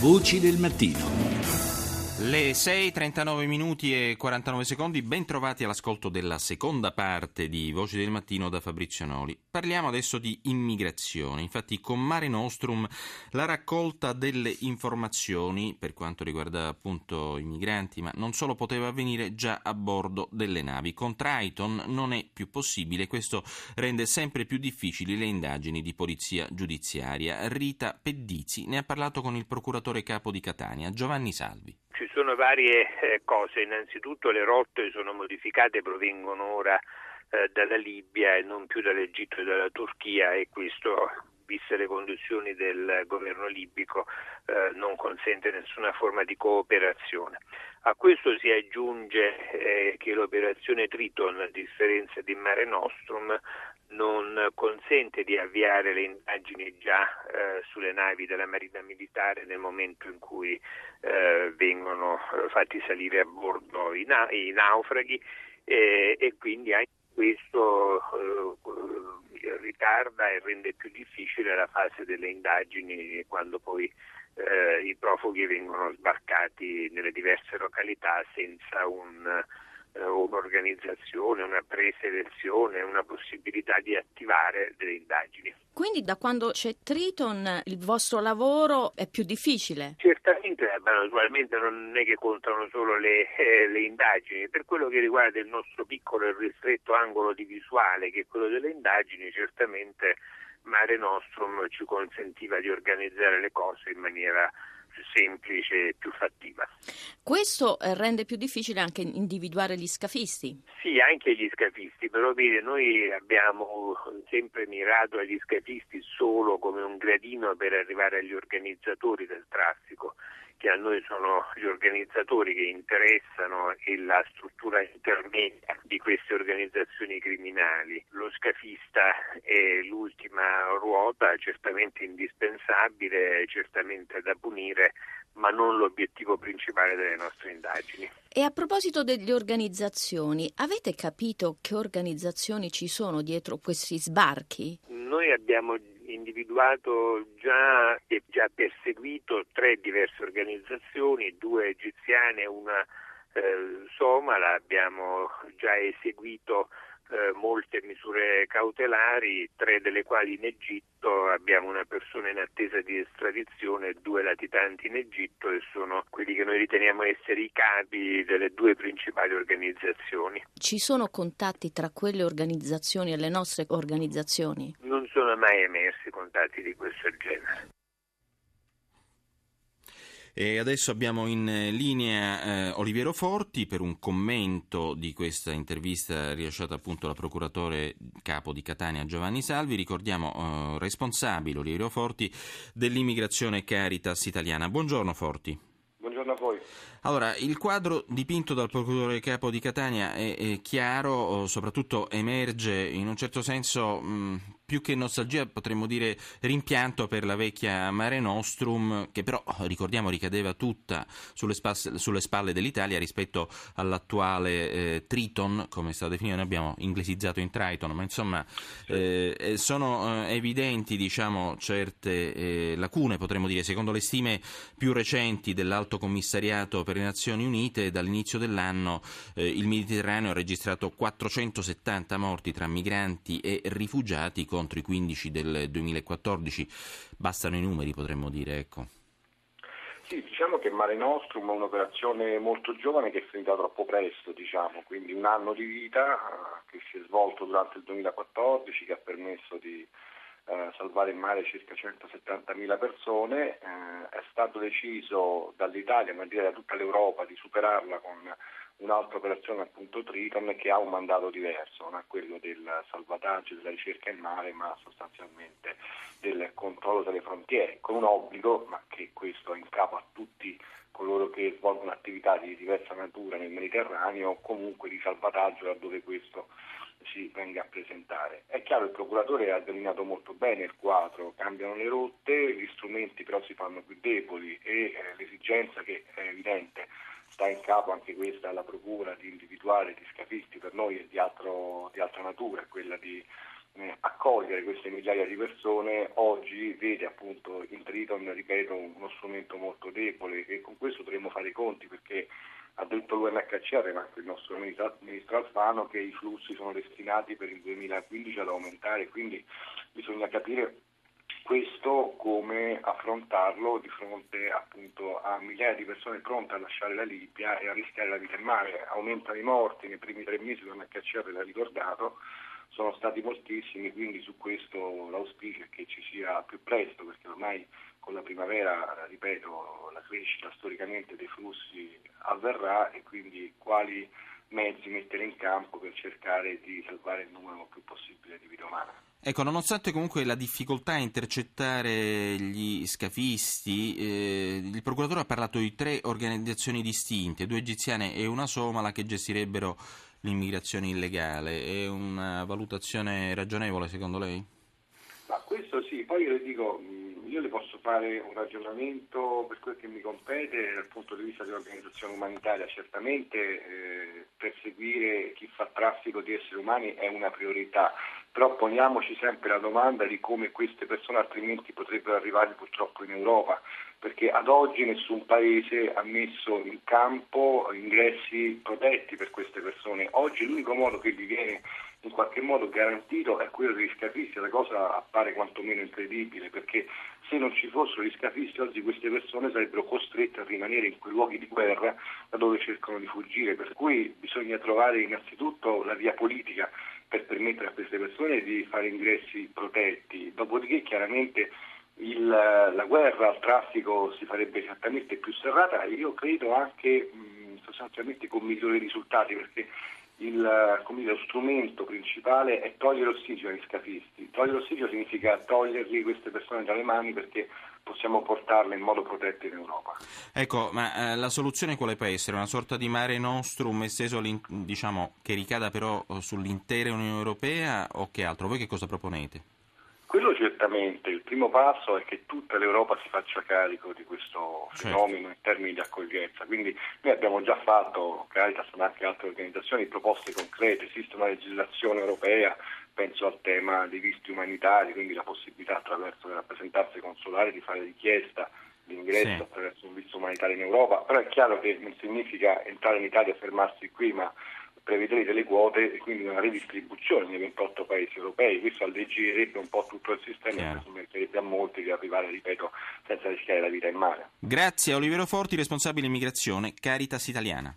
Voci del mattino. Le 6.39 minuti e 49 secondi, ben trovati all'ascolto della seconda parte di Voci del Mattino da Fabrizio Noli. Parliamo adesso di immigrazione. Infatti con Mare Nostrum la raccolta delle informazioni per quanto riguarda appunto i migranti, ma non solo poteva avvenire già a bordo delle navi. Con Triton non è più possibile, questo rende sempre più difficili le indagini di polizia giudiziaria. Rita Pedizzi ne ha parlato con il procuratore capo di Catania, Giovanni Salvi. Ci sono varie eh, cose, innanzitutto le rotte sono modificate, provengono ora eh, dalla Libia e non più dall'Egitto e dalla Turchia e questo viste le condizioni del governo libico, eh, non consente nessuna forma di cooperazione. A questo si aggiunge che l'operazione Triton, a differenza di Mare Nostrum, non consente di avviare le indagini già eh, sulle navi della Marina Militare nel momento in cui eh, vengono eh, fatti salire a bordo i, na- i naufraghi e quindi anche questo eh, ritarda e rende più difficile la fase delle indagini quando poi eh, i profughi vengono sbarcati nelle diverse località senza un eh, un'organizzazione, una preselezione, una possibilità di attivare delle indagini. Quindi da quando c'è Triton il vostro lavoro è più difficile? Certamente, eh, naturalmente non è che contano solo le, eh, le, indagini, per quello che riguarda il nostro piccolo e ristretto angolo di visuale che è quello delle indagini, certamente Mare Nostrum ci consentiva di organizzare le cose in maniera più semplice e più fattiva. Questo eh, rende più difficile anche individuare gli scafisti? Sì, anche gli scafisti, però vede, noi abbiamo sempre mirato agli scafisti solo come un gradino per arrivare agli organizzatori del traffico che a noi sono gli organizzatori che interessano e la struttura intermedia di queste organizzazioni criminali. Lo scafista è l'ultima ruota, certamente indispensabile, certamente da punire, ma non l'obiettivo principale delle nostre indagini. E a proposito delle organizzazioni, avete capito che organizzazioni ci sono dietro questi sbarchi? Noi abbiamo individuato già e già perseguito tre diverse organizzazioni, due egiziane e una eh, somala, abbiamo già eseguito eh, molte misure cautelari, tre delle quali in Egitto, abbiamo una persona in attesa di estradizione due latitanti in Egitto e sono quelli che noi riteniamo essere i capi delle due principali organizzazioni. Ci sono contatti tra quelle organizzazioni e le nostre organizzazioni? Non sono mai emersi contatti di questo genere. E adesso abbiamo in linea eh, Oliviero Forti per un commento di questa intervista rilasciata appunto dal procuratore capo di Catania Giovanni Salvi. Ricordiamo eh, responsabile Oliviero Forti dell'immigrazione Caritas italiana. Buongiorno Forti. Buongiorno a voi. Allora, il quadro dipinto dal procuratore capo di Catania è, è chiaro, soprattutto emerge in un certo senso mh, più che nostalgia potremmo dire rimpianto per la vecchia Mare Nostrum che però ricordiamo ricadeva tutta sulle, spas- sulle spalle dell'Italia rispetto all'attuale eh, Triton come è stato definito, noi abbiamo inglesizzato in Triton ma insomma eh, sono eh, evidenti diciamo certe eh, lacune potremmo dire. Secondo le stime più recenti dell'Alto Commissariato per le Nazioni Unite dall'inizio dell'anno eh, il Mediterraneo ha registrato 470 morti tra migranti e rifugiati i 15 del 2014. Bastano i numeri, potremmo dire, ecco. Sì, diciamo che Mare Nostrum è un'operazione molto giovane che è finita troppo presto, diciamo, quindi un anno di vita eh, che si è svolto durante il 2014, che ha permesso di eh, salvare in mare circa 170.000 persone, eh, è stato deciso dall'Italia, ma direi da tutta l'Europa, di superarla con un'altra operazione appunto Triton che ha un mandato diverso, non è quello del salvataggio, della ricerca in mare, ma sostanzialmente del controllo delle frontiere, con un obbligo, ma che questo è in capo a tutti coloro che svolgono attività di diversa natura nel Mediterraneo o comunque di salvataggio laddove questo si venga a presentare. È chiaro, il procuratore ha delineato molto bene il quadro, cambiano le rotte, gli strumenti però si fanno più deboli e eh, l'esigenza che è evidente sta in capo anche questa alla procura di individuare gli scafisti per noi è di, altro, di altra natura, quella di eh, accogliere queste migliaia di persone. Oggi vede appunto in Triton, ripeto, uno strumento molto debole e con questo dovremmo fare i conti perché ha detto l'UNHCR, ma anche il nostro ministro, ministro Alfano, che i flussi sono destinati per il 2015 ad aumentare, quindi bisogna capire questo come affrontarlo di fronte appunto a migliaia di persone pronte a lasciare la Libia e a rischiare la vita in mare. Aumentano i morti nei primi tre mesi, l'UNHCR l'ha ricordato, sono stati moltissimi, quindi su questo l'auspicio è che ci sia più presto, perché ormai con la primavera, ripeto, la crescita storicamente dei flussi avverrà e quindi quali mezzi mettere in campo per cercare di salvare il numero più possibile di vite umane. Ecco, nonostante comunque la difficoltà a intercettare gli scafisti, eh, il procuratore ha parlato di tre organizzazioni distinte, due egiziane e una somala che gestirebbero l'immigrazione illegale. È una valutazione ragionevole secondo lei? Ma questo sì, poi io le dico, io le posso fare un ragionamento per quel che mi compete dal punto di vista dell'organizzazione umanitaria. Certamente eh, perseguire chi fa traffico di esseri umani è una priorità, però poniamoci sempre la domanda di come queste persone altrimenti potrebbero arrivare purtroppo in Europa perché ad oggi nessun paese ha messo in campo ingressi protetti per queste persone. Oggi l'unico modo che gli viene in qualche modo garantito è quello degli scafisti, la cosa appare quantomeno incredibile perché se non ci fossero gli scafisti oggi queste persone sarebbero costrette a rimanere in quei luoghi di guerra da dove cercano di fuggire, per cui bisogna trovare innanzitutto la via politica per permettere a queste persone di fare ingressi protetti, dopodiché chiaramente il, la guerra al traffico si farebbe esattamente più serrata e io credo anche mh, sostanzialmente con migliori risultati perché il, dire, lo strumento principale è togliere ossigeno agli scafisti. Togliere ossigeno significa togliergli queste persone dalle mani perché possiamo portarle in modo protetto in Europa. Ecco, ma eh, la soluzione quale può essere? Una sorta di mare nostrum esteso diciamo, che ricada però sull'intera Unione Europea o che altro? Voi che cosa proponete? Quello certamente, il primo passo è che tutta l'Europa si faccia carico di questo certo. fenomeno in termini di accoglienza, quindi noi abbiamo già fatto, Caritas ma anche altre organizzazioni, proposte concrete, esiste una legislazione europea, penso al tema dei visti umanitari, quindi la possibilità attraverso le rappresentanze consolari di fare richiesta di ingresso sì. attraverso un visto umanitario in Europa, però è chiaro che non significa entrare in Italia e fermarsi qui, ma prevedere delle quote e quindi una redistribuzione nei 28 paesi europei. Questo alleggererebbe un po' tutto il sistema e permetterebbe a molti di arrivare, ripeto, senza rischiare la vita in mare. Grazie a Olivero Forti, responsabile immigrazione Caritas Italiana.